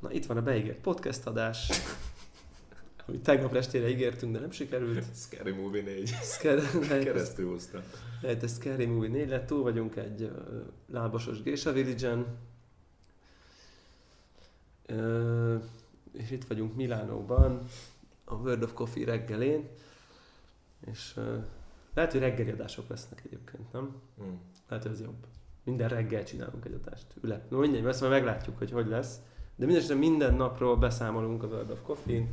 Na itt van a beígért podcast adás, amit tegnap estére ígértünk, de nem sikerült. Scary Movie 4. Scary, Keresztül hozta. Lehet, ez Scary Movie 4 lett, túl vagyunk egy uh, lábasos Geisha Village-en. Uh, és itt vagyunk Milánóban, a World of Coffee reggelén. És uh, lehet, hogy reggeli adások lesznek egyébként, nem? Mm. Lehet, hogy ez jobb. Minden reggel csinálunk egy adást. Ülep. No mindegy, ezt majd meglátjuk, hogy hogy lesz. De mindesetre minden napról beszámolunk a World of Coffee-n.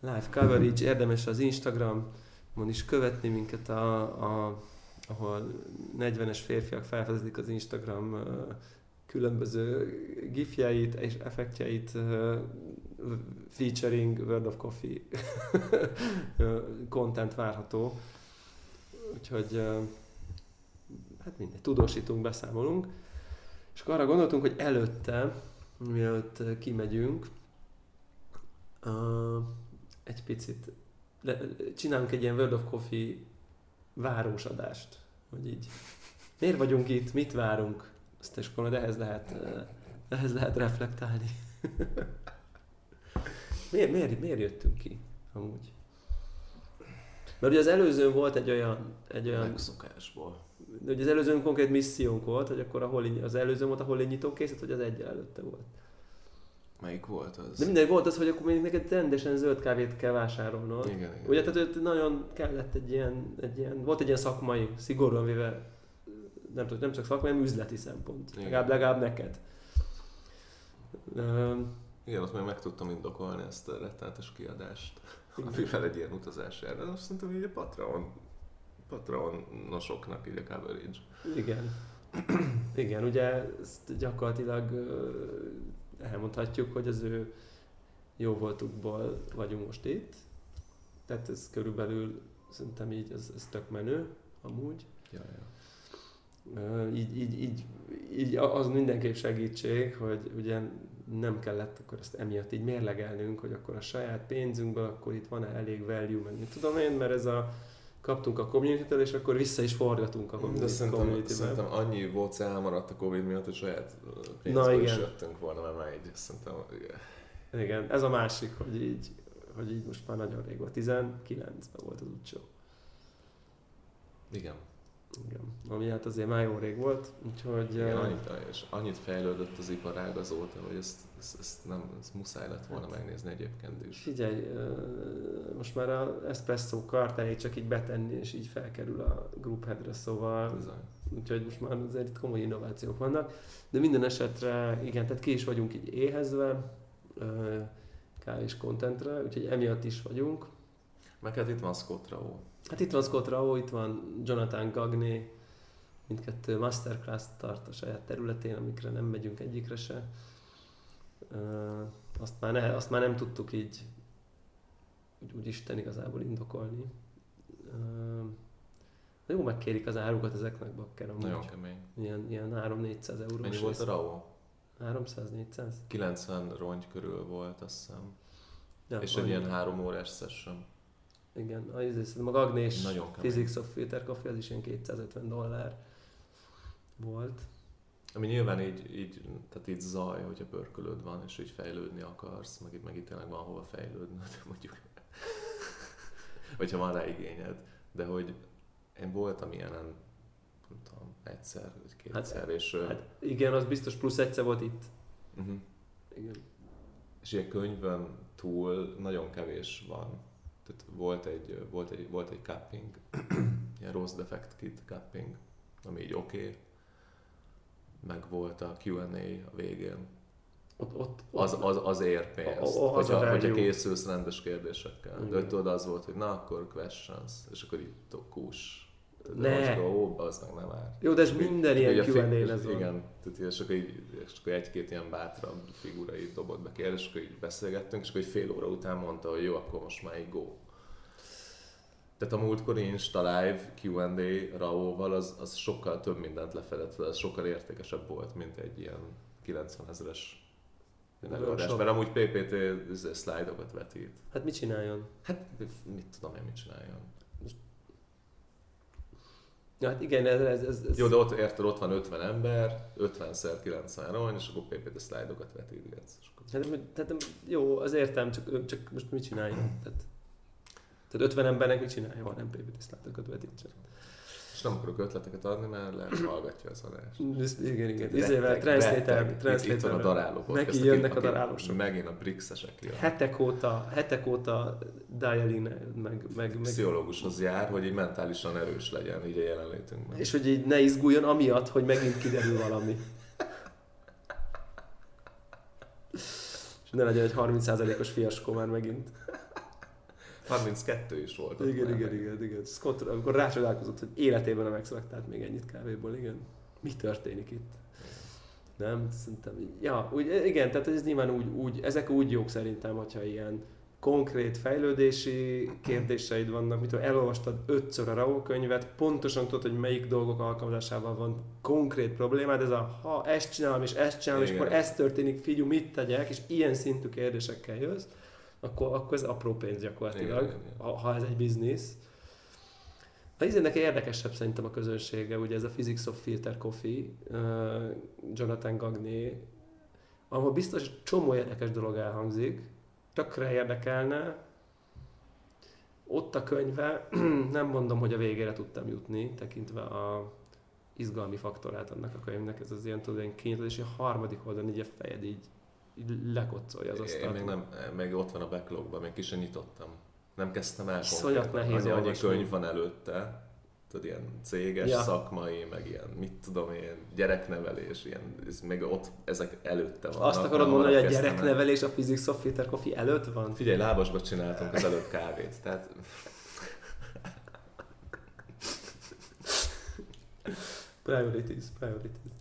Live coverage, érdemes az Instagramon is követni minket, a, a, ahol 40-es férfiak felvezetik az Instagram különböző gifjeit és effektjeit featuring World of Coffee content várható. Úgyhogy hát mindegy, tudósítunk, beszámolunk. És akkor arra gondoltunk, hogy előtte, mielőtt kimegyünk, uh, egy picit le, csinálunk egy ilyen World of Coffee várósadást, hogy így miért vagyunk itt, mit várunk, azt és akkor ehhez lehet, ehhez lehet reflektálni. miért, miért, miért jöttünk ki amúgy? Mert ugye az előzőn volt egy olyan... Egy olyan Megszokásból. Ugye az előzőn konkrét missziónk volt, hogy akkor ahol az előző volt, ahol nyitók készít, vagy az egyel előtte volt. Melyik volt az? De mindegy, volt az, hogy akkor még neked rendesen zöld kávét kell vásárolnod. Igen, igen. Ugye, tehát ott nagyon kellett egy ilyen, egy ilyen, volt egy ilyen szakmai, szigorúan véve, nem tudom, nem csak szakmai, hanem üzleti szempont. Igen. Legalább, legalább neked. Igen, ott meg meg tudtam indokolni ezt a rettenetes kiadást, amivel egy ilyen utazás. De azt szerintem így a Patreon, Patreonosoknak így a coverage. igen. Igen, ugye ezt gyakorlatilag elmondhatjuk, hogy az ő jó voltukból vagyunk most itt. Tehát ez körülbelül szerintem így, ez, ez tök menő, amúgy. Ja, ja. Így, így, így, így az mindenképp segítség, hogy ugye nem kellett akkor ezt emiatt így mérlegelnünk, hogy akkor a saját pénzünkből, akkor itt van-e elég value, meg mit tudom én, mert ez a kaptunk a community és akkor vissza is forgatunk a De community- szerintem, community-be. szerintem annyi volt elmaradt a Covid miatt, hogy saját pénzből is jöttünk volna, mert már így szerintem igen. Igen, ez a másik, hogy így, hogy így most már nagyon rég volt, 19-ben volt az utcsó. Igen. Igen. Ami hát azért már jó rég volt, úgyhogy... Igen, annyit, és annyit fejlődött az iparág azóta, hogy ezt, ezt, ezt nem, ezt muszáj lett volna Hát. megnézni egyébként is. Figyelj, most már az espresso kart elég csak így betenni, és így felkerül a group headre, szóval Bizony. úgyhogy most már azért itt komoly innovációk vannak. De minden esetre, igen, tehát ki is vagyunk így éhezve, kávés contentre, úgyhogy emiatt is vagyunk. Meg hát itt van Scott Rao. Hát itt van Scott Rao, itt van Jonathan Gagné, mindkettő masterclass tart a saját területén, amikre nem megyünk egyikre se. Azt, már ne, azt már nem tudtuk így úgy, úgy Isten igazából indokolni. Ö, jó megkérik az árukat ezeknek bakker amúgy. Nagyon kemény. Ilyen, ilyen 3-400 eurós. Mennyi volt a Rao? 300-400? 90 rongy körül volt, azt hiszem. Ja, és egy ilyen három órás session. Igen, a, a Nagyon kemény. Physics of Filter Coffee az is ilyen 250 dollár volt. Ami nyilván így, így, tehát így zaj, hogyha pörkölőd van, és így fejlődni akarsz, meg itt, meg itt tényleg van hova fejlődnöd, mondjuk. Vagy ha van rá igényed. De hogy én voltam ilyenen, nem tudom, egyszer, vagy kétszer, és, ö, Hát igen, az biztos plusz egyszer volt itt. uh-huh. Igen. és ilyen könyvön túl nagyon kevés van. Tehát volt egy, volt egy, volt egy cupping, ilyen rossz defect kit cupping, ami így oké, okay. meg volt a Q&A a végén. Ott, ott, Az, ott, az, az ér pénzt, A- a- az a hogyha, hogyha készülsz rendes kérdésekkel. De tudod, az volt, hogy na akkor questions, és akkor így tudok, kús. Ne. Ó, az meg nem áll. Jó, de ez minden így- ilyen így a fi- Q&A-n ez van. Igen, tehát és akkor, így, és akkor egy-két ilyen bátrabb figura így dobott be kérdést, és akkor így beszélgettünk, és akkor egy fél óra után mondta, hogy jó, akkor most már így go. Tehát a múltkori Insta Live Q&A Raóval az, az sokkal több mindent lefedett, az sokkal értékesebb volt, mint egy ilyen 90 ezeres előadás, mert amúgy PPT szlájdokat vetít. Hát mit csináljon? Hát mit tudom én, mit csináljon. Ja, hát igen, ez, ez, ez. Jó, de ott, érted, ott van 50 ember, 50-szer 90 arany, és akkor PPT szlájdokat vetítgetsz. akkor- Hát, tehát, jó, az értem, csak, csak most mit csináljon? Tehát, tehát 50 embernek mit csinálja, ha nem PPT szlájdokat vetítsen? És nem akarok ötleteket adni, mert lehet hallgatja az adást. Ez- Igen, igen. Izével, translator. Itt- van a daráló Neki jönnek a darálósok. Megint a brixesek jönnek. Hetek óta, hetek óta dialing meg, meg, meg, Pszichológushoz jár, hogy így mentálisan erős legyen így a jelenlétünkben. és hogy így ne izguljon amiatt, hogy megint kiderül valami. És ne legyen egy 30%-os fiaskó már megint. 32 is volt. Igen, már. igen, igen, igen. Scott, amikor rácsodálkozott, hogy életében nem megszoktált még ennyit kávéból, igen. Mi történik itt? Nem, szerintem, ja, úgy, igen, tehát ez nyilván úgy, úgy, ezek úgy jók szerintem, hogyha ilyen konkrét fejlődési kérdéseid vannak, mit tudom, elolvastad ötször a RAW könyvet, pontosan tudod, hogy melyik dolgok alkalmazásával van konkrét problémád, ez a ha ezt csinálom és ezt csinálom, és Igen. akkor ez történik, figyelj, mit tegyek, és ilyen szintű kérdésekkel jössz, akkor, akkor ez apró pénz gyakorlatilag, Igen, igen. ha, ha ez egy biznisz. A izének érdekesebb szerintem a közönsége, ugye ez a Physics of Filter Coffee, uh, Jonathan Gagné, ahol biztos csomó érdekes dolog elhangzik, tökre érdekelne, ott a könyve, nem mondom, hogy a végére tudtam jutni, tekintve a izgalmi faktorát annak a könyvnek, ez az ilyen tudod, ilyen kényelmes, és a harmadik oldalon így a fejed így lekoccolja az Én asztalt. még, nem, még ott van a backlogban, még ki sem nyitottam. Nem kezdtem el Iszonyat nehéz annyi, annyi könyv van előtte, tudod, ilyen céges, Ja. szakmai, meg ilyen, mit tudom én, gyereknevelés, ilyen, ez még ott, ezek előtte vannak. Azt akarod mondani, hogy a gyereknevelés a Physics of Filter Coffee előtt van? Figyelj, lábasba csináltunk az előtt kávét, tehát Priorities, priorities.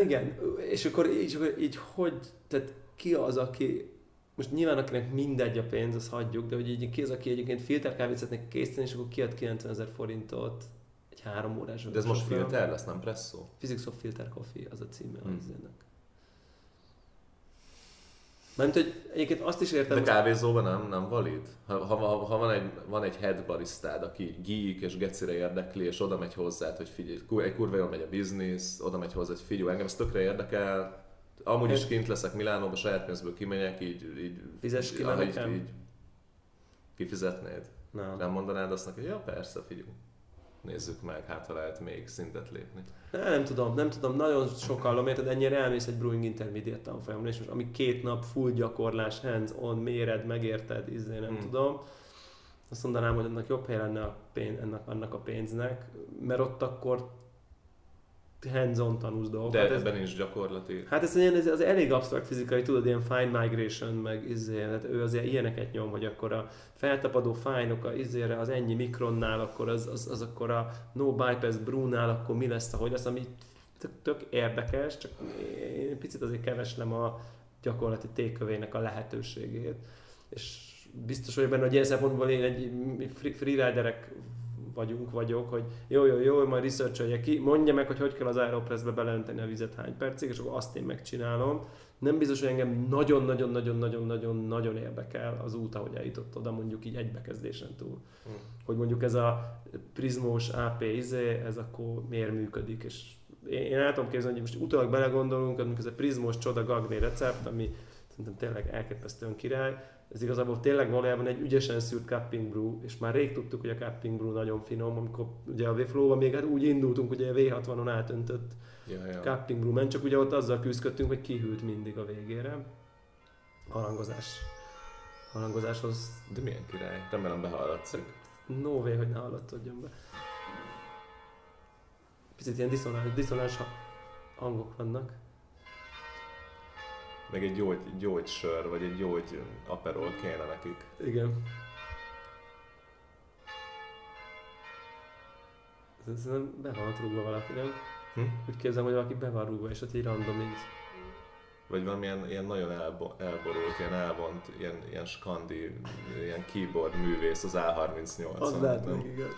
Igen, és akkor, és akkor így hogy, tehát ki az, aki, most nyilván akinek mindegy a pénz, azt hagyjuk, de hogy így ki az, aki egyébként filterkávét szeretne készíteni, és akkor kiad 90 ezer forintot egy három órás de ez most filter lesz, nem presszó? Physics of Filter Coffee, az a címe Hmm. az ennek. Mert hogy egyébként azt is értem, De kávézóban nem, nem valid? Ha, ha, ha, van, egy, van egy head baristád, aki geek és gecire érdekli, és oda megy hozzád, hogy figyelj, egy kurva jól megy a biznisz, oda megy hozzá, hogy figyelj, engem ez tökre érdekel, amúgy is Hát- kint leszek Milánóba, saját pénzből kimegyek, így, így, Fizess ki így, így kifizetnéd? nem. Nem mondanád azt neki, hogy ja persze, figyelj, nézzük meg, hát ha lehet még szintet lépni. Ne, nem tudom, nem tudom, nagyon sokkal érted, ennyire elmész egy Brewing Intermediate tanfolyamra, és most ami két nap full gyakorlás, hands-on, méred, megérted, izé, nem Hmm. tudom. Azt mondanám, hogy annak jobb hely lenne a pénz, ennek, annak a pénznek, mert ott akkor hands-on tanulsz dolgokat. De ez, ebben is gyakorlati. Hát ez, ilyen, ez az elég absztrakt fizikai, tudod, ilyen fine migration, meg izé, hát ő azért ilyeneket nyom, hogy akkor a feltapadó fájnok a izére az ennyi mikronnál, akkor az, az, az akkor a no bypass brúnál, akkor mi lesz, ahogy lesz, ami tök, tök érdekes, csak én picit azért keveslem a gyakorlati tékövének a lehetőségét. És biztos vagyok benne, hogy ilyen szempontból én egy freeriderek vagyunk, vagyok, hogy jó, jó, jó, majd researcholja ki, mondja meg, hogy hogy kell az Aeropressbe beleönteni a vizet hány percig, és akkor azt én megcsinálom. Nem biztos, hogy engem nagyon-nagyon-nagyon-nagyon-nagyon-nagyon érdekel az út, ahogy eljutott oda, mondjuk így egy bekezdésen túl. Hm. Hogy mondjuk ez a prizmós AP izé, ez akkor miért működik, és én, én el tudom képzelni, hogy most utólag belegondolunk, hogy ez a prizmós csoda gagné recept, ami szerintem tényleg elképesztően király, ez igazából tényleg valójában egy ügyesen szűrt cupping brew, és már rég tudtuk, hogy a cupping brew nagyon finom, amikor ugye a flow még hát úgy indultunk, hogy a V60-on átöntött Ja, ja. cupping brew ment, csak ugye ott azzal küzdöttünk, hogy kihűlt mindig a végére. Harangozás. Harangozáshoz De milyen király? Remélem behallatszik. no way, hogy ne hallatszódjon be. Picit ilyen diszonáns, diszonáns ha- hangok vannak. Meg egy gyógy, gyógysör, vagy egy gyógy aperol kéne nekik. Igen. Szerintem be van rúgva valaki, nem? Hm? Úgy képzelem, hogy valaki be van rúgva, és ott így random így. Vagy valamilyen ilyen nagyon elbo- elborult, ilyen elvont, ilyen, ilyen skandi, ilyen keyboard művész az A38-on. Az lehet meg, igen.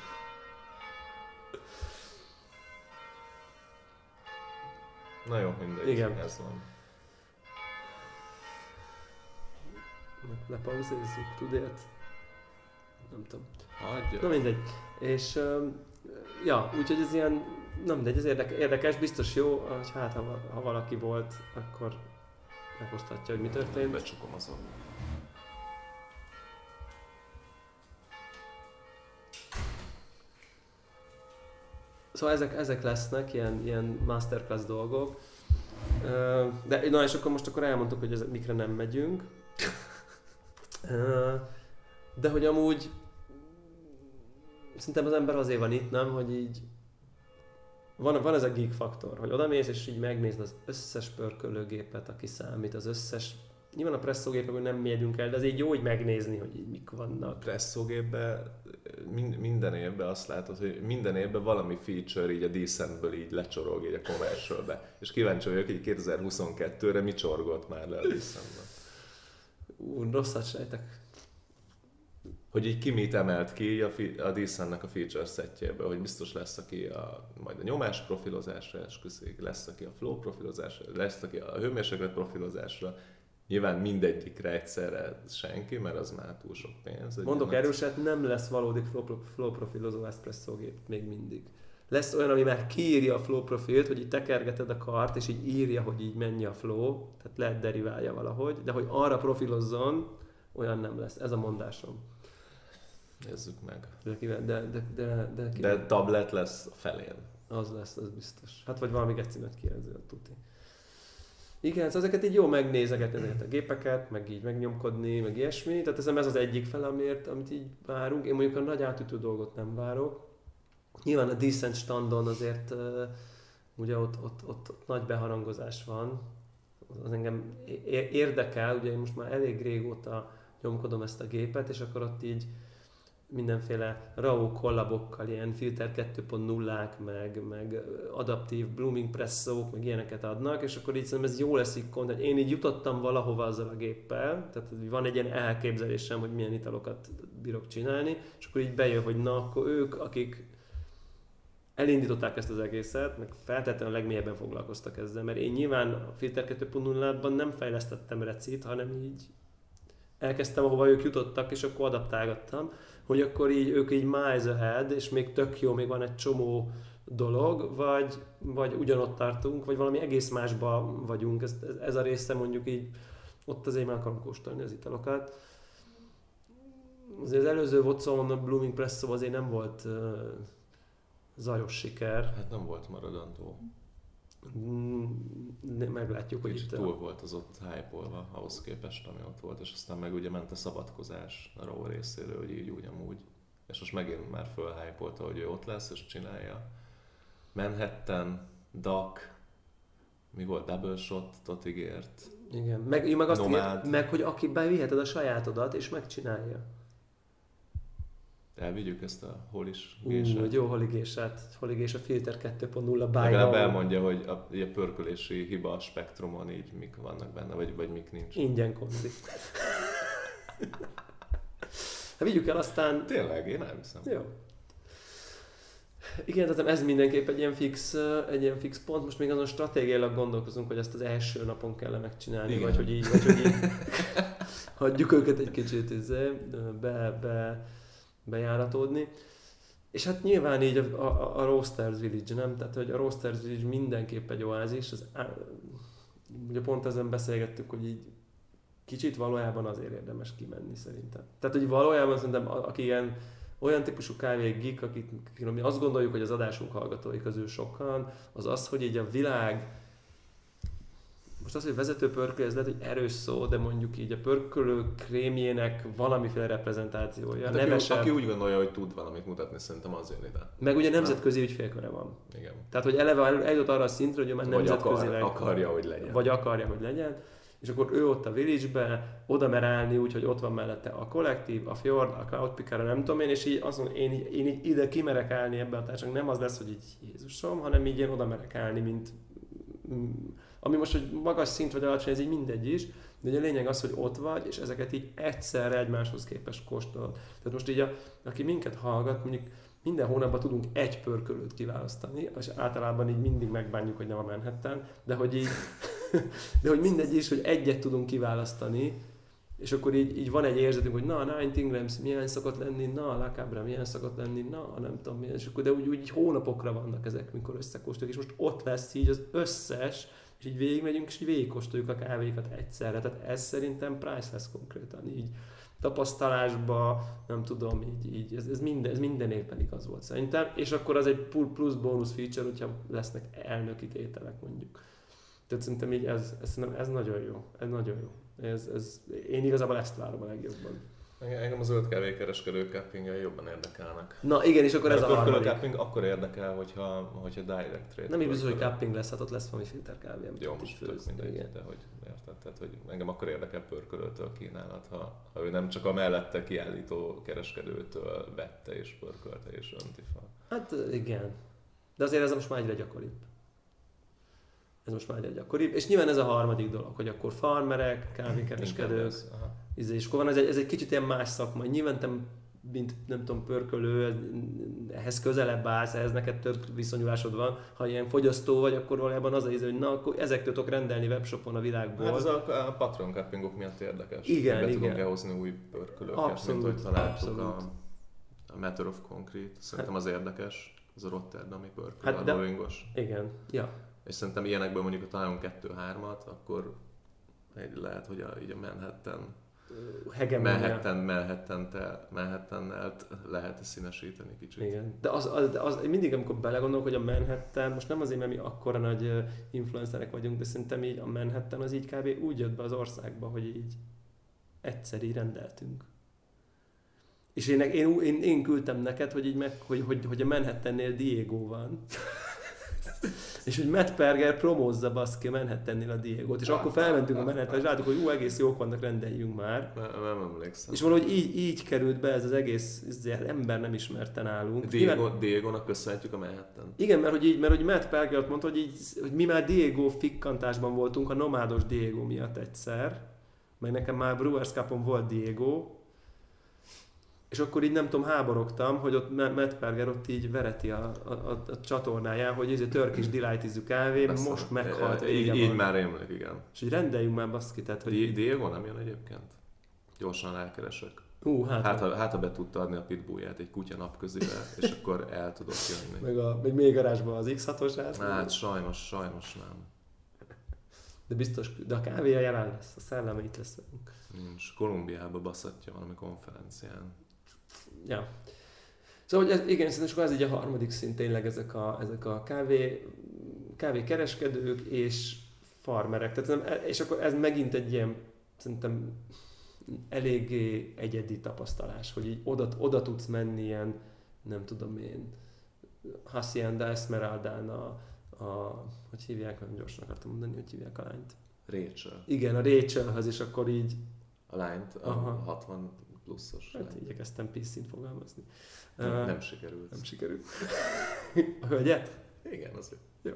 Na jó, mindegy, Igen. ez van. Lepauzezzuk, tudért? Nem tudom. Hagyja. Na mindegy. És, Ja, úgyhogy ez ilyen, nem mindegy, ez érdekes, érdekes, biztos jó, hogy hát ha, ha valaki volt, akkor megosztatja, hogy mi történt. Becsukom azon. Szóval ezek, ezek lesznek, ilyen, ilyen masterclass dolgok. De na és akkor most akkor elmondtuk, hogy ezek mikre nem megyünk. De hogy amúgy szerintem az ember azért van itt, nem, hogy így van, van ez a geek faktor, hogy odamész és így megnézd az összes pörkölőgépet, aki számít, az összes Nyilván a presszógépekből nem megyünk el, de azért jó, hogy megnézni, hogy így mik vannak. presszógépben min- minden évben azt látod, hogy minden évben valami feature így a Decentből így lecsorog így a commercialbe. És kíváncsi vagyok, hogy 2022-re mi csorgott már le a Decentben. Ú, rosszat sejtek. Hogy így ki mit emelt ki a, fi- a Decentnek a feature setjéből, hogy biztos lesz, aki a, majd a nyomás profilozásra esküszik, lesz, aki a flow profilozásra, lesz, aki a hőmérséklet profilozásra, Nyilván mindegyikre egyszerre senki, mert az már túl sok pénz. Mondok erőset, nem lesz valódi flow, flow profilozó espresso gép még mindig. Lesz olyan, ami már kiírja a flow profilt, hogy így tekergeted a kart, és így írja, hogy így mennyi a flow, tehát lehet deriválja valahogy, de hogy arra profilozzon, olyan nem lesz. Ez a mondásom. Nézzük meg. De, kivel- de, de, de, de, de, De tablet lesz a felén. az lesz, az biztos. Hát vagy valami gecimet kijelző, a tuti. Igen, szóval ezeket így jó megnézegetni, ezeket a gépeket, meg így megnyomkodni, meg ilyesmi. Tehát ez, ez az egyik fel, amiért, amit így várunk. Én mondjuk a nagy átütő dolgot nem várok. Nyilván a Decent standon azért ugye ott, ott, ott, ott, nagy beharangozás van. Az engem érdekel, ugye én most már elég régóta nyomkodom ezt a gépet, és akkor ott így mindenféle RAW kollabokkal, ilyen filter 2.0-ák, meg, meg adaptív blooming presszók, meg ilyeneket adnak, és akkor így szerintem ez jó lesz kont, hogy én így jutottam valahova azzal a géppel, tehát van egy ilyen elképzelésem, hogy milyen italokat bírok csinálni, és akkor így bejön, hogy na, akkor ők, akik elindították ezt az egészet, meg feltétlenül legmélyebben foglalkoztak ezzel, mert én nyilván a Filter 2.0-ban nem fejlesztettem recit, hanem így elkezdtem, ahova ők jutottak, és akkor adaptálgattam, hogy akkor így ők így miles ahead, és még tök jó, még van egy csomó dolog, vagy, vagy ugyanott tartunk, vagy valami egész másba vagyunk. Ez, ez, a része mondjuk így, ott azért már akarom kóstolni az italokat. Azért az előző Watson Blooming Presso azért nem volt zajos siker. Hát nem volt maradandó. Mm, Meglátjuk, hogy Kicsit itt... túl volt az ott hype ahhoz képest, ami ott volt, és aztán meg ugye ment a szabadkozás a Raw részéről, hogy így úgy amúgy. És most megint már fölhypolta, hogy ő ott lesz és csinálja. Manhattan, Duck, mi volt, Double Shot-ot ígért. Igen, meg, meg azt Nomád. ír, meg hogy aki beviheted a sajátodat, és megcsinálja. Elvigyük ezt a holis Ú, gésát. egy jó holigésát, holigés a Filter 2.0 Legalább by elmondja, hogy a, a pörkölési hiba a spektrumon így mik vannak benne, vagy, vagy mik nincs. Ingyen konzi. hát vigyük el aztán... Tényleg, én nem hiszem. Jó. Igen, tehát ez mindenképp egy ilyen fix, egy ilyen fix pont. Most még azon stratégiailag gondolkozunk, hogy ezt az első napon kell megcsinálni, Igen. vagy hogy így, vagy hogy így hagyjuk őket egy kicsit izé, be, be, bejáratódni. És hát nyilván így a, a, a Roasters Village, nem? Tehát, hogy a Roasters Village mindenképp egy oázis. Az, ugye pont ezen beszélgettük, hogy így kicsit valójában azért érdemes kimenni szerintem. Tehát, hogy valójában szerintem, aki ilyen olyan típusú kávé geek, akik, akik azt gondoljuk, hogy az adásunk hallgatói közül sokan, az az, hogy így a világ most az, hogy vezető pörkölő, ez lehet, hogy erős szó, de mondjuk így a pörkölő krémjének valamiféle reprezentációja. Hát aki, nevesebb, aki úgy gondolja, hogy tud valamit mutatni, szerintem az jön ide. meg ugye nemzetközi ügyfélköre van. Igen. Tehát, hogy eleve eljutott arra a szintre, hogy ő már Vagy akar, akarja, hogy legyen. vagy akarja, hogy legyen, és akkor ő ott a village-be, oda mer állni, úgyhogy ott van mellette a kollektív, a Fjord, a Cloud Picker, nem tudom én, és így azt mondom, én, én így ide kimerek állni ebbe a társaságba, nem az lesz, hogy így Jézusom, hanem így én oda merek állni, mint ami most, hogy magas szint vagy alacsony, ez így mindegy is, de ugye a lényeg az, hogy ott vagy, és ezeket így egyszerre egymáshoz képest kóstolod. Tehát most így, a, aki minket hallgat, mondjuk minden hónapban tudunk egy pörkölőt kiválasztani, és általában így mindig megbánjuk, hogy nem a Manhattan, de hogy így, de hogy mindegy is, hogy egyet tudunk kiválasztani, és akkor így, így van egy érzetünk, hogy na, Nine Tinglams milyen szokott lenni, na, La Cabra milyen szokott lenni, na, nem tudom milyen, és akkor de úgy, úgy hónapokra vannak ezek, mikor összekóstoljuk, és most ott lesz így az összes, és így végigmegyünk, és így végigkóstoljuk a kávékat egyszerre. Tehát ez szerintem priceless konkrétan így tapasztalásba, nem tudom, így, így ez, ez, minden, ez minden évben igaz volt szerintem, és akkor az egy plusz bónusz feature, hogyha lesznek elnöki tételek mondjuk. Tehát szerintem így ez, ez, ez nagyon jó, ez nagyon jó. Ez, ez, én igazából ezt várom a legjobban. Engem a zöld kávékereskedők cappingjai jobban érdekelnek. Na igen, és akkor ez a harmadik. capping akkor érdekel, hogyha, hogyha direct trade. Nem így biztos, hogy capping lesz, hát ott lesz valami filter kávé. Jó, most tök mindegy, igen. de hogy érted, tehát hogy engem akkor érdekel pörkölőtől a kínálat, ha, ha ő nem csak a mellette kiállító kereskedőtől vette és pörkölte és önti fel. Hát igen, de azért ez most már egyre gyakoribb. Ez most már egyre gyakoribb. És nyilván ez a harmadik dolog, hogy akkor farmerek, kávékereskedők, Izé, és akkor van ez egy, ez egy kicsit ilyen más szakma. Nyilván te, mint nem tudom, pörkölő, ehhez közelebb állsz, ehhez neked több viszonyulásod van. Ha ilyen fogyasztó vagy, akkor valójában az az hogy na, akkor ezektől tudok rendelni webshopon a világból. Hát ez a, a patron cuppingok miatt érdekes. Igen, Be igen. tudunk hozni új pörkölőket, abszolút, mint hogy találtuk a, a Matter of Concrete. Szerintem hát, az érdekes, az a Rotterdami pörkölő, hát, a rolingos. Igen, ja. És szerintem ilyenekből mondjuk, ha találunk kettő-hármat, akkor egy lehet, hogy a, így a Manhattan hegemónia. Manhattan, Manhattan, manhattan lehet színesíteni kicsit. Igen, de az, az, az, mindig amikor belegondolok, hogy a Manhattan, most nem azért, mert mi akkora nagy influencerek vagyunk, de szerintem így a Manhattan az így kb. úgy jött be az országba, hogy így egyszer így rendeltünk. És én, én, én, én küldtem neked, hogy, így meg, hogy, hogy, hogy a Manhattannél Diego van. És hogy Matt Perger promózza baszki Manhattannél a Diego-t, és akkor felmentünk a Manhattan, és láttuk, hogy ú, egész jók vannak, rendeljünk már. Nem, nem emlékszem. És valahogy így, így került be ez az egész ez ember nem ismerte nálunk. Diego, Diego-nak köszönhetjük a Manhattan. Igen, mert hogy, így, mert hogy Matt Perger ott mondta, hogy, így, hogy mi már Diego fikkantásban voltunk a nomádos Diego miatt egyszer, meg nekem már Brewers Cup-on volt Diego, és akkor így nem tudom, háborogtam, hogy ott Matt Perger ott így vereti a, a, a, a csatornáján, hogy ez a Turkish Delight ízű kávé, Persze. most meghalt. E, így, így már rémlik, igen. És így rendeljünk már baszki, tehát, hogy... Diego nem jön egyébként? Gyorsan elkeresek. Uh, hát, hát, ha, hát, ha be tudta adni a pitbullját egy kutya napközibe, és akkor el tudok jönni. Meg, a, meg még garázsban az X6-osát? Hát sajnos, sajnos nem. De biztos, de a kávéja jelen lesz, a szelleme itt lesz velünk. Nincs, Kolumbiába baszatja valami konferencián ja. Szóval hogy ez, igen, szerintem ez így a harmadik szint tényleg ezek a, ezek a kávé, kávékereskedők és farmerek. Tehát, és akkor ez megint egy ilyen, szerintem eléggé egyedi tapasztalás, hogy így oda, oda tudsz menni ilyen, nem tudom én, Hacienda Esmeraldán a, a, hogy hívják, nagyon gyorsan akartam mondani, hogy hívják a lányt. Rachel. Igen, a Rachelhez, és akkor így... A lányt, a Aha. 60 pluszos. Hát lenni. igyekeztem PC-n fogalmazni. Nem, uh, nem sikerült. Nem sikerült. a hölgyet? Igen, azért. Jó.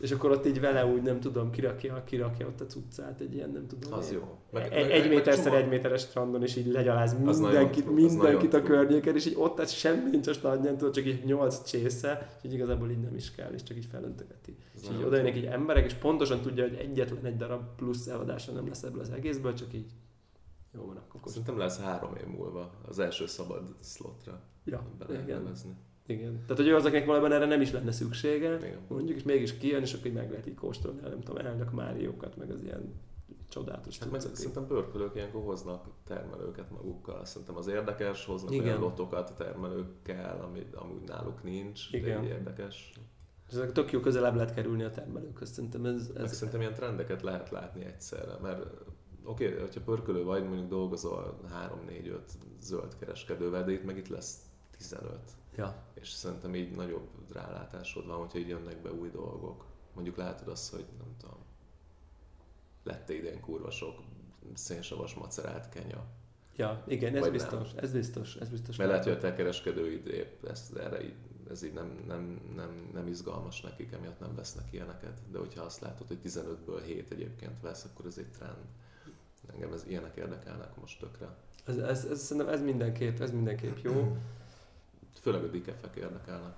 És akkor ott így vele úgy nem tudom, kirakja, kirakja ott a cuccát egy ilyen, nem tudom. Az jó. Meg, egy, egy méterszer egy méteres strandon, és így legyaláz mindenkit, nagyon, mindenkit a környéken, és így ott ez semmi nincs a strandján, tudod, csak így nyolc csésze, és így igazából így nem is kell, és csak így felöntögeti. És így oda jönnek így emberek, és pontosan tudja, hogy egyetlen egy darab plusz eladása nem lesz ebből az egészből, csak így jó van, akkor. Szerintem lesz három év múlva az első szabad slotra. Ja, igen. Nevezni. Igen. Tehát, hogy az, akinek valóban erre nem is lenne szüksége, igen. mondjuk, és mégis kijön, és akkor meg lehet így kóstolni, nem tudom, elnök Máriókat, meg az ilyen csodálatos hát meg szerintem pörkölők ilyenkor hoznak termelőket magukkal. Szerintem az érdekes, hoznak Igen. olyan lotokat a termelőkkel, ami amúgy náluk nincs, Igen. de érdekes. Ezek tök jó közelebb lehet kerülni a termelőkhöz. Szerintem ez, ez... Meg szerintem ilyen trendeket lehet látni egyszerre, mert oké, okay, hogyha pörkölő vagy, mondjuk dolgozol 3-4-5 zöld kereskedővel, de itt meg itt lesz 15. Ja. És szerintem így nagyobb rálátásod van, hogyha így jönnek be új dolgok. Mondjuk látod azt, hogy nem tudom, lett idén kurva sok szénsavas macerált kenya. Ja, igen, ez biztos, nem. ez biztos, ez biztos. Mert lehet, hogy a te kereskedőid épp ezt, erre így, ez így nem, nem, nem, nem izgalmas nekik, emiatt nem vesznek ilyeneket. De hogyha azt látod, hogy 15-ből 7 egyébként vesz, akkor ez egy trend. Engem ez ilyenek érdekelnek most tökre. Ez, ez, ez, szerintem ez mindenképp, ez mindenképp jó. Főleg a dikefek érdekelnek.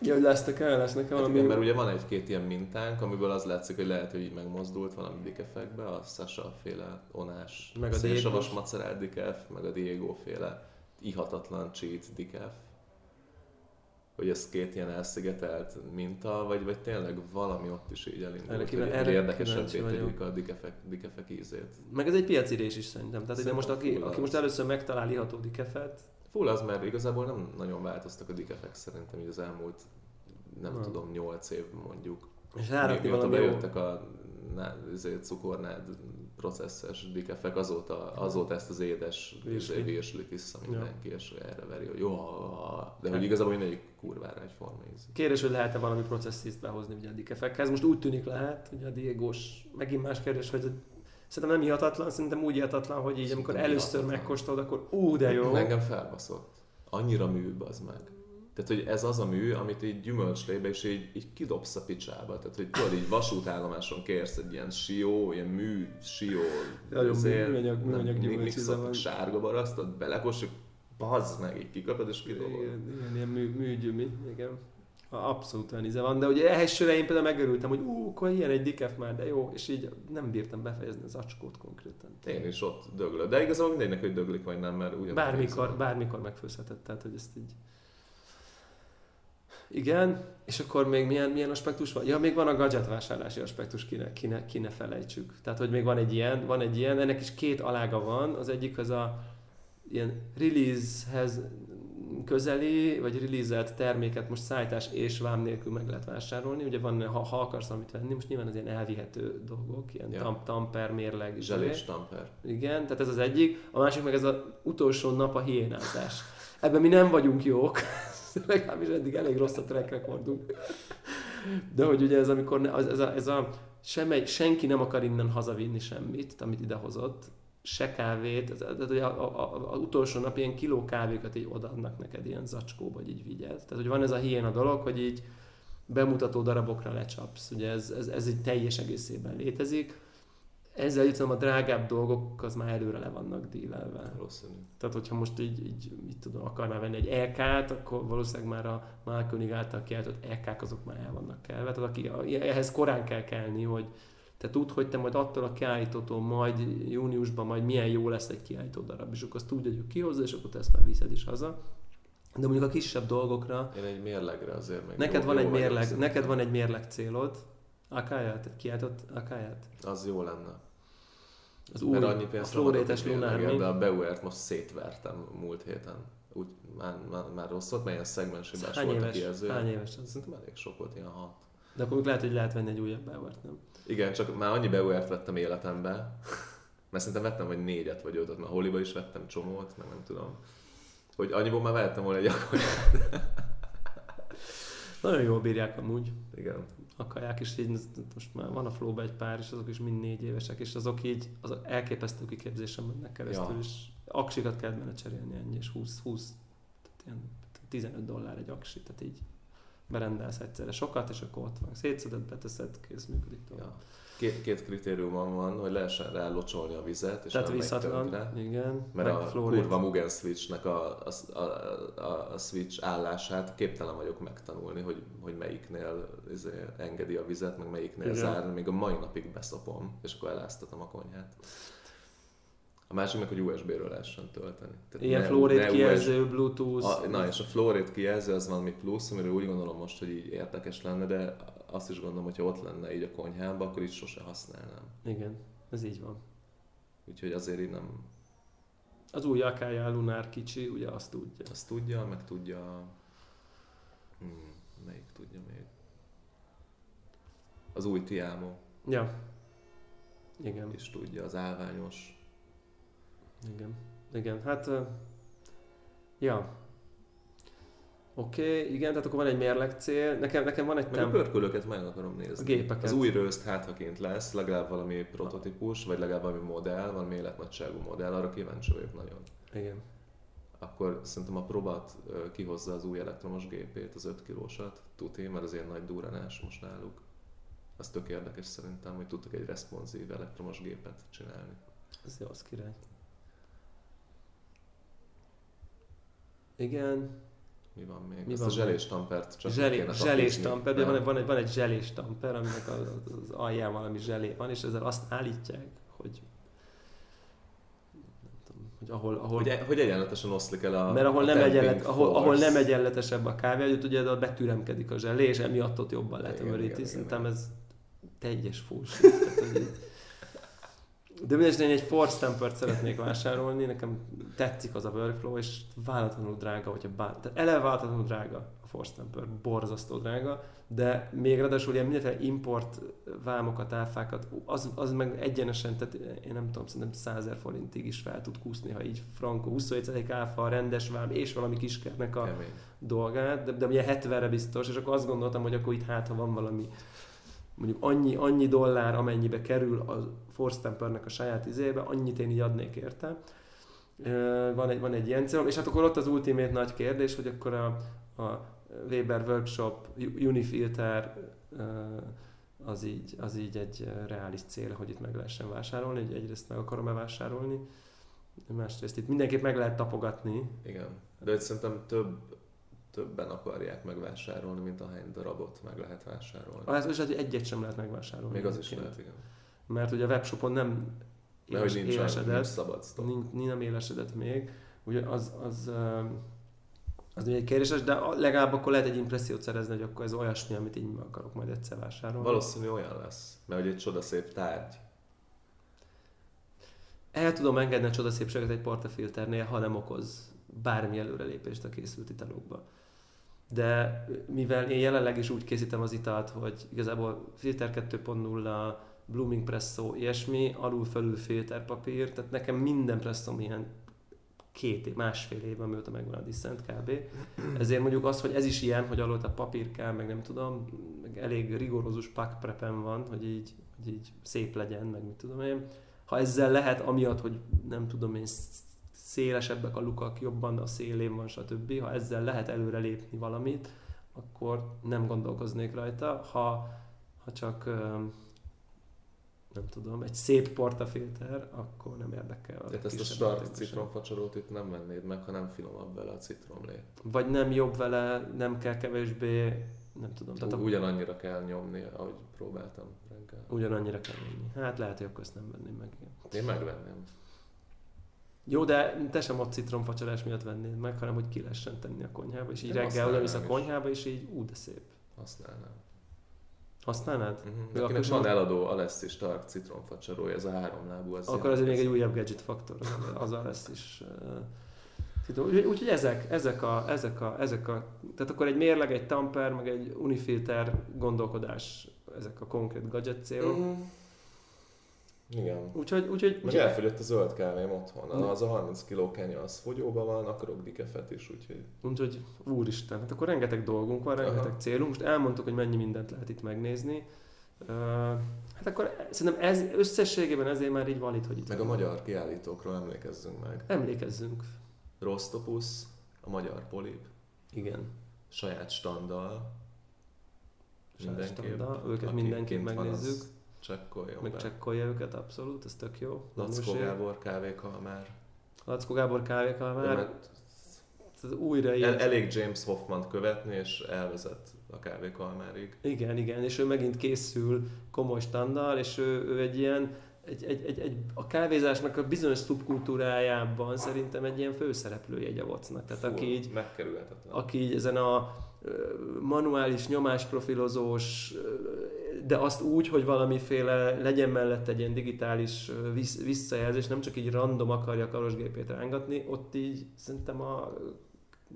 Ja, hogy lesznek el, lesznek el Hát valami... igen, mert ugye van egy-két ilyen mintánk, amiből az látszik, hogy lehet, hogy így megmozdult valami dikefekbe, a Sasha féle onás, Meg a Diego. macerát dikef, meg a Diego féle ihatatlan cheat dikef. Hogy ez két ilyen elszigetelt minta, vagy, vagy tényleg valami ott is így elindult, Erre kíváncsi- hogy erre érdekesebbé tegyük a dikefek, dikefek ízét. Meg ez egy piacirés is szerintem. Tehát ide most Szerintem aki, aki most először megtalál iható dikefet, Full az, mert igazából nem nagyon változtak a dikefek szerintem így az elmúlt, nem Nem. tudom, 8 év mondjuk. és rárakni valami bejöttek a izé, cukornád processzes dikefek, azóta, azóta ezt az édes Virsli. virslit vissza mindenki, és erre veri, hogy jó, de hogy igazából mindegyik kurvára egyforma íz. Kérdés, hogy lehet-e valami processzízt behozni ugye a dikefekhez. Most úgy tűnik lehet, hogy a Diegós, megint más kérdés, hogy szerintem nem ihatatlan, szerintem úgy ihatatlan, hogy így amikor Szerintem először ihatatlan. megkóstolod, akkor ú, de jó. Engem felbaszott. Annyira mű, az meg. Tehát, hogy ez az a mű, amit így gyümölcslébe és így, így kidobsz a picsába. Tehát, hogy tudod, így vasútállomáson kérsz egy ilyen sió, ilyen mű, sió, Nagyon izé, műanyag- műanyag mi- gyümölcs íze mixoltak van. sárga barasztot, belekosik, bazd meg, így kikapod és kidobod. Igen, igen, ilyen mű, műgyümi, igen. Abszolút olyan íze van, de ugye ehhez sőre én például megörültem, hogy ú, akkor ilyen egy dikef már, de jó, és így nem bírtam befejezni az acskót konkrétan. Én is ott döglök. De igazából mindegynek, hogy döglik vagy nem, mert ugyanúgy Bármikor, van. bármikor megfőzhetett, tehát hogy ezt így... Igen, és akkor még milyen, milyen aspektus van? Ja, még van a gadget vásárlási aspektus, ki ne, ki, ne, ki ne felejtsük. Tehát, hogy még van egy ilyen, van egy ilyen, ennek is két alága van, az egyik az a ilyen releasehez közeli, vagy release terméket most szállítás és vám nélkül meg lehet vásárolni. Ugye van, ha, ha akarsz valamit venni, most nyilván az ilyen elvihető dolgok, ilyen Ja. ja. tam, tamper, mérleg, Zselés tamper. igen, tehát ez az egyik. A másik meg ez az utolsó nap a hiénázás. Ebben mi nem vagyunk jók. Legalábbis eddig elég rossz a track recordunk. De hogy ugye ez amikor ne, ez a, ez a semmely, senki nem akar innen hazavinni semmit, amit idehozott, se kávét, tehát a, az utolsó nap ilyen kiló kávékat így odaadnak neked ilyen zacskóba, hogy így vigyed. Tehát hogy van ez a hiéna dolog, hogy így bemutató darabokra lecsapsz. Ugye ez, ez, ez így teljes egészében létezik. Ezzel jutom a drágább dolgok, az már előre le vannak dílelve. Valószínű. Tehát, hogyha most így, így mit tudom, akarnál venni egy EK-t, akkor valószínűleg már a Malkönig által kiáltott EK-k azok már el vannak kelve. Tehát aki, ehhez korán kell kelni, hogy te tudd, hogy te majd attól a kiállítótól majd júniusban majd milyen jó lesz egy kiállító darab, és akkor azt tudja, hogy kihozza, és akkor te ezt már viszed is haza. De mondjuk a kisebb dolgokra, Én egy mérlegre azért meg neked jó- van jó egy mérleg, neked van egy mérleg célod, Akáját, tehát kiáltott Akáját. Az jó lenne. Az Mert új, annyi a pénzt flórétes nem adok lunár, mérlegért, mi? de a Bauert most szétvertem múlt héten. Úgy, már, már, már rossz volt, melyen szegmenshibás Hány volt a éves? kijelző. Hány éves az? Szerintem elég sok volt, ilyen hat. De akkor még lehet, hogy lehet venni egy újabb Bauert, nem? Igen, csak már annyi Bauert vettem életembe, mert szerintem vettem vagy négyet vagy ötöt, mert Holiba is vettem csomót, meg nem tudom. Hogy annyiból már vettem volna egy akkor. Nagyon jól bírják amúgy. Igen. akarják, és így most már van a flowba egy pár, és azok is mind négy évesek, és azok így azok elképesztő kiképzésen mennek keresztül, Ja. és aksikat kell benne cserélni ennyi, és 20, 20 tehát ilyen 15 dollár egy aksi, tehát így berendelsz egyszerre sokat, és akkor ott van. Szétszedett, beteszed, kész, működik tovább. Ja. Két, két kritériumom van, hogy lehessen rá locsolni a vizet, és Tehát visszatlan, igen. Mert a kurva Mugen Switchnek a, a, a, a, a switch állását képtelen vagyok megtanulni, hogy, hogy melyiknél izé, engedi a vizet, meg melyiknél Igen. zár, még a mai napig beszopom, és akkor eláztatom a konyhát. A másik meg, hogy USB-ről lehessen tölteni. Tehát Ilyen ne- kijelző, Bluetooth. a, na és a fluorid kijelző az valami plusz, amiről úgy gondolom most, hogy így érdekes lenne, de azt is gondolom, hogy ha ott lenne így a konyhában, akkor így sose használnám. Igen, ez így van. Úgyhogy azért így nem Az új Akája Lunár kicsi, ugye azt tudja. azt tudja, meg tudja... Hmm, melyik tudja még? Az új Tiamo Ja. Igen. is tudja, az állványos. Igen, igen, hát... Ja. Oké, okay, igen, tehát akkor van egy mérleg cél. Nekem, nekem van egy Meg a temp... pörkölőket meg akarom nézni. A gépeket. Az új rözt háthaként lesz, legalább valami prototípus, vagy legalább valami modell, valami életnagyságú modell, arra kíváncsi vagyok nagyon. Igen. Akkor szerintem a Probat ö, kihozza az új elektromos gépét, az 5 kilósat, tuti, mert az ilyen nagy duranás most náluk. Az tök érdekes szerintem, hogy tudtak egy responsív elektromos gépet csinálni. Ez jó, az király. Igen. Mi van még? Mi Ezt van a zselés tampert csak Zselé, kéne zselés tamper, de van, van, egy, van egy zselés tamper, aminek az, az alján valami zselé van, és ezzel azt állítják, hogy hogy ahol, ahol Hogy, e- hogy egyenletesen oszlik el a mert ahol a nem, egyenlet, ahol, ahol nem egyenletesebb a kávé, hogy ugye ott betüremkedik a zselé, és emiatt ott jobban lehet igen, Szerintem ez teljes bullshit. De mindegy, én egy Force Tempert szeretnék vásárolni, nekem tetszik az a workflow, és vállalatlanul drága, hogyha bár... Tehát eleve vállalatlanul drága a Force Temper, borzasztó drága, de még ráadásul ilyen mindenféle import vámokat, áfákat, az, az meg egyenesen, tehát én nem tudom, szerintem 100 000 forintig is fel tud kúszni, ha így frankó, 27 áfa, rendes vám, és valami kiskernek a Kemény. dolgát, de, de ugye 70-re biztos, és akkor azt gondoltam, hogy akkor itt hát, ha van valami mondjuk annyi, annyi dollár, amennyibe kerül a Force Tempernek a saját izébe, annyit én így adnék érte. Van egy, van egy ilyen célom, és hát akkor ott az ultimate nagy kérdés, hogy akkor a, a Weber Workshop Unifilter az így, az így egy reális cél, hogy itt meg lehessen vásárolni, hogy egyrészt meg akarom-e vásárolni, másrészt itt mindenképp meg lehet tapogatni, Igen. De hogy szerintem több, többen akarják megvásárolni, mint ahány darabot meg lehet vásárolni. Az is, hogy egyet sem lehet megvásárolni. Még az is lehet, igen. Mert ugye a webshopon nem Mert éles, nincs, nincs élesedett, szabad sztok. nincs, nincs, nem élesedett még, ugye az, az, az ugye egy kérdéses, de legalább akkor lehet egy impressziót szerezni, hogy akkor ez olyasmi, amit így meg akarok majd egyszer vásárolni. Valószínű olyan lesz, mert hogy egy csodaszép tárgy. El tudom engedni a csodaszépséget egy portafilternél, ha nem okoz bármi előrelépést a készült italokba. De mivel én jelenleg is úgy készítem az italt, hogy igazából filter 2.0, blooming presszó, ilyesmi, alul-felül filterpapír, tehát nekem minden presszom ilyen két év, másfél év, amióta megvan a Dissent kb. Ezért mondjuk az, hogy ez is ilyen, hogy alul a papír kell, meg nem tudom, meg elég rigorózus pack prepen van, hogy így, hogy így szép legyen, meg mit tudom én. Ha ezzel lehet, amiatt, hogy nem tudom én, szélesebbek a lukak, jobban a szélén van, stb. Ha ezzel lehet előre lépni valamit, akkor nem gondolkoznék rajta. Ha, ha csak nem tudom, egy szép portafilter, akkor nem érdekel. Tehát ezt a sem. citromfacsarót itt nem vennéd meg, hanem finomabb vele a citromlé. Vagy nem jobb vele, nem kell kevésbé, nem tudom. Tehát a, Ugyanannyira kell nyomni, ahogy próbáltam reggel. ugyanannyira kell menni. Hát lehet, hogy akkor ezt nem venném meg. Én megvenném. Jó, de te sem ott citromfacsarás miatt vennéd meg, hanem hogy ki lehessen tenni a konyhába, és így Én reggel használnám oda visz a konyhába, és így ú, de szép. Használnám. Használnád? Uh-huh. Akinek van sem- eladó Alessi Stark citromfacsarója, ez a háromlábú. Az Akkor azért még egy újabb gadget faktor, azzal lesz is. Úgyhogy úgyhogy ezek, ezek, a, ezek, a, ezek a, tehát akkor egy mérleg, egy tamper, meg egy unifilter gondolkodás, ezek a konkrét gadget célok. Mhm. Igen. Úgyhogy, úgyhogy, Meg úgyhogy elfogyott a zöld kávém otthon. Mm. Az a 30 kg kenya, az fogyóban van, akarok dikefet is, úgyhogy Úgyhogy úristen, hát akkor rengeteg dolgunk van, rengeteg Aha. célunk. Most elmondtuk, hogy mennyi mindent lehet itt megnézni. Uh, hát akkor szerintem ez összességében ezért már így valid, hogy itt meg a van. magyar kiállítókról emlékezzünk meg. Emlékezzünk. Rostopus, a magyar polip, Igen. saját standal, Saját standal, őket mindenképp van, az megnézzük. Csekkoljon Meg be. csekkolja őket, abszolút, ez tök jó. Lackó. Gábor kávékalmár. Lackó Gábor kávékalmár. Mert ez újra el, elég James Hoffman követni, és elvezet a kávékalmárig. Igen, igen, és ő megint készül komoly standal, és ő, ő egy ilyen, egy, egy, egy, egy, a kávézásnak a bizonyos szubkultúrájában szerintem egy ilyen főszereplője egy avocnak. Tehát Fú, aki így, Megkerülhetetlen. aki így ezen a manuális nyomásprofilozós, de azt úgy, hogy valamiféle legyen mellett egy ilyen digitális vissz- visszajelzés, nem csak így random akarja a karosgépét rángatni, ott így szerintem a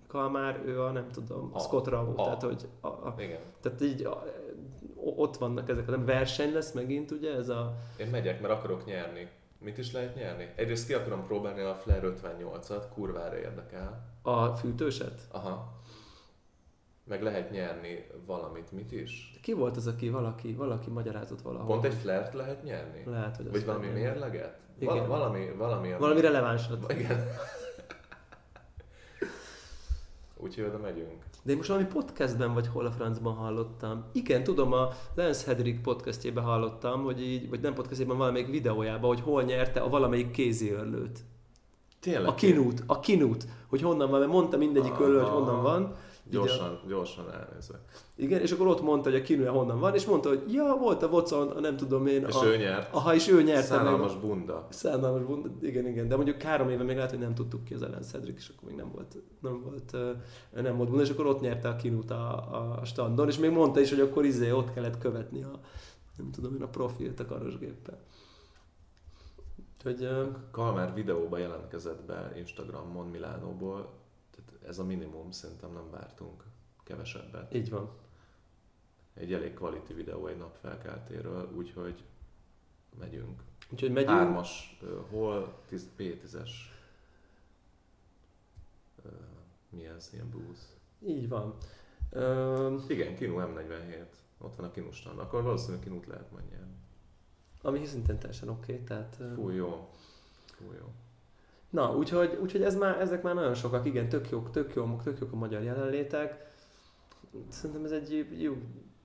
Kalmár, ő a nem tudom, a, Scott Rao, a- tehát hogy a, a, Igen. tehát így a, ott vannak ezek, nem verseny lesz megint, ugye, ez a... Én megyek, mert akarok nyerni. Mit is lehet nyerni? Egyrészt ki akarom próbálni a Flair 58-at, kurvára érdekel. A fűtőset? Aha. Meg lehet nyerni valamit, mit is? Ki volt az, aki valaki, valaki magyarázott valahol? Pont egy flert lehet nyerni? Lehet, hogy Vagy valami fel- mérleget? Igen. Val- valami, valami, ami- Valami relevánsat. Igen. Úgyhogy oda megyünk. De én most valami podcastben vagy hol a francban hallottam. Igen, tudom, a Lance Hedrick podcastjében hallottam, hogy így, vagy nem podcastjében, valamelyik videójában, hogy hol nyerte a valamelyik kéziörlőt. Tényleg? A kinút, a kinút, hogy honnan van, mert mondta mindegyik örlő, hogy honnan van, Gyorsan, gyorsan elnézve. Igen, és akkor ott mondta, hogy a kinője honnan van, és mondta, hogy ja, volt a vocon, a nem tudom én. És a, ő nyert. Aha, és ő nyerte Szánalmas meg. bunda. Szánalmas bunda, igen, igen. De mondjuk három éve még lehet, hogy nem tudtuk ki az Ellen Cedric, és akkor még nem volt, nem volt, nem volt bunda, és akkor ott nyerte a kinút a, a standon, és még mondta is, hogy akkor izé ott kellett követni a, nem tudom én, a profilt a karosgéppel. Úgyhogy, Kalmár videóba jelentkezett be Instagramon Milánóból, ez a minimum, szerintem nem vártunk kevesebbet. így van. Egy elég quality videó egy nap felkeltéről, úgyhogy megyünk. Úgyhogy megyünk. Hármas, hol, tíz, P10-es, ö, mi ez, ilyen booth. Így van. Ö, Igen, Kinu M47, ott van a Kinu stand, akkor valószínűleg Kinut lehet majd nyerni. ami szintén teljesen oké, okay, tehát... Fú, jó. Fú, jó. Na, úgyhogy, úgyhogy ez már, ezek már nagyon sokak, igen, tök jók, tök jók, tök jók a magyar jelenlétek. Szerintem ez egy jó,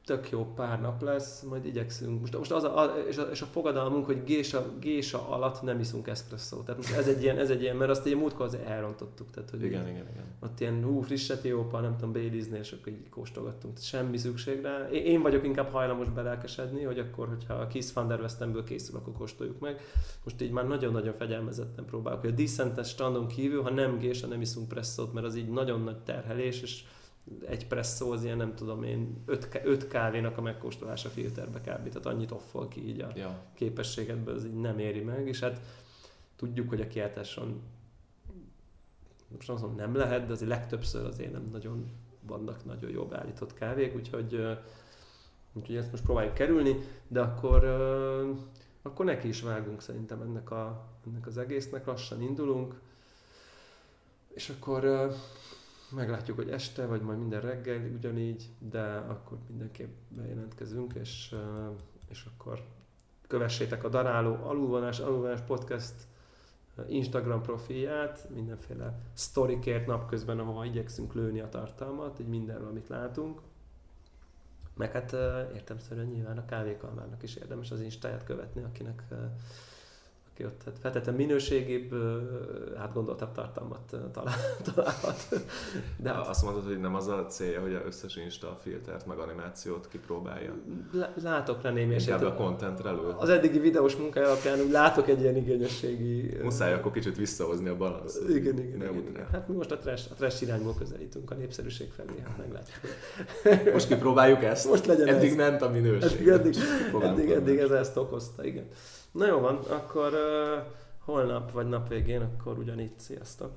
tök jó pár nap lesz, majd igyekszünk. Most, most az a, a, és, a, és a fogadalmunk, hogy gésa, gésa alatt nem iszunk eszpresszót. Tehát most ez egy ilyen, ez egy ilyen mert azt ugye múltkor azért elrontottuk. Tehát, hogy Igen, igen, igen. ott ilyen hú, friss etiópa, nem tudom, Baileysnél, és akkor így kóstolgattunk. Tehát semmi szükség rá. Én, én vagyok inkább hajlamos belelkesedni, hogy akkor, hogyha a Kiss van der Westenből készül, akkor kóstoljuk meg. Most így már nagyon-nagyon fegyelmezetten próbálok. A Decentes standon kívül, ha nem gésa, nem iszunk presszót, mert az így nagyon nagy terhelés, és egy presszó az ilyen, nem tudom én, öt, öt kávénak a megkóstolása filterbe kb. Tehát annyit offol ki így a Ja. képességedből, az így nem éri meg, és hát tudjuk, hogy a kiáltáson most azt mondom, nem lehet, de azért legtöbbször azért nem nagyon vannak nagyon jó beállított kávék, úgyhogy, úgyhogy ezt most próbáljuk kerülni, de akkor, akkor neki is vágunk szerintem ennek, a, ennek az egésznek, lassan indulunk, és akkor meglátjuk, hogy este, vagy majd minden reggel ugyanígy, de akkor mindenképp bejelentkezünk, és, és akkor kövessétek a Daráló Alulvonás, Alulvonás Podcast Instagram profilját, mindenféle sztorikért napközben, ahova igyekszünk lőni a tartalmat, így mindenről, amit látunk. Meg hát értemszerűen nyilván a kávékalmának is érdemes az Instáját követni, akinek ö, aki ott hát feltétlenül minőségibb, ö, átgondoltabb tartalmat talál, találhat. De hát azt mondod, hogy nem az a célja, hogy az összes Insta filtert, meg animációt kipróbálja. lá- látok rá némi esélyt. a contentre elő. Az eddigi videós munkája alapján úgy látok egy ilyen igényességi... Muszáj akkor kicsit visszahozni a balanszt. Igen, igen, igen, igen. Hát mi most a trash, a trash irányból közelítünk a népszerűség felé, hát meglátjuk. Most kipróbáljuk ezt? Most legyen Eddig ez. ment a minőség. Eddig, eddig, eddig, eddig ez ezt okozta, igen. Na jó van, akkor uh, holnap vagy nap végén, akkor ugyanígy sziasztok.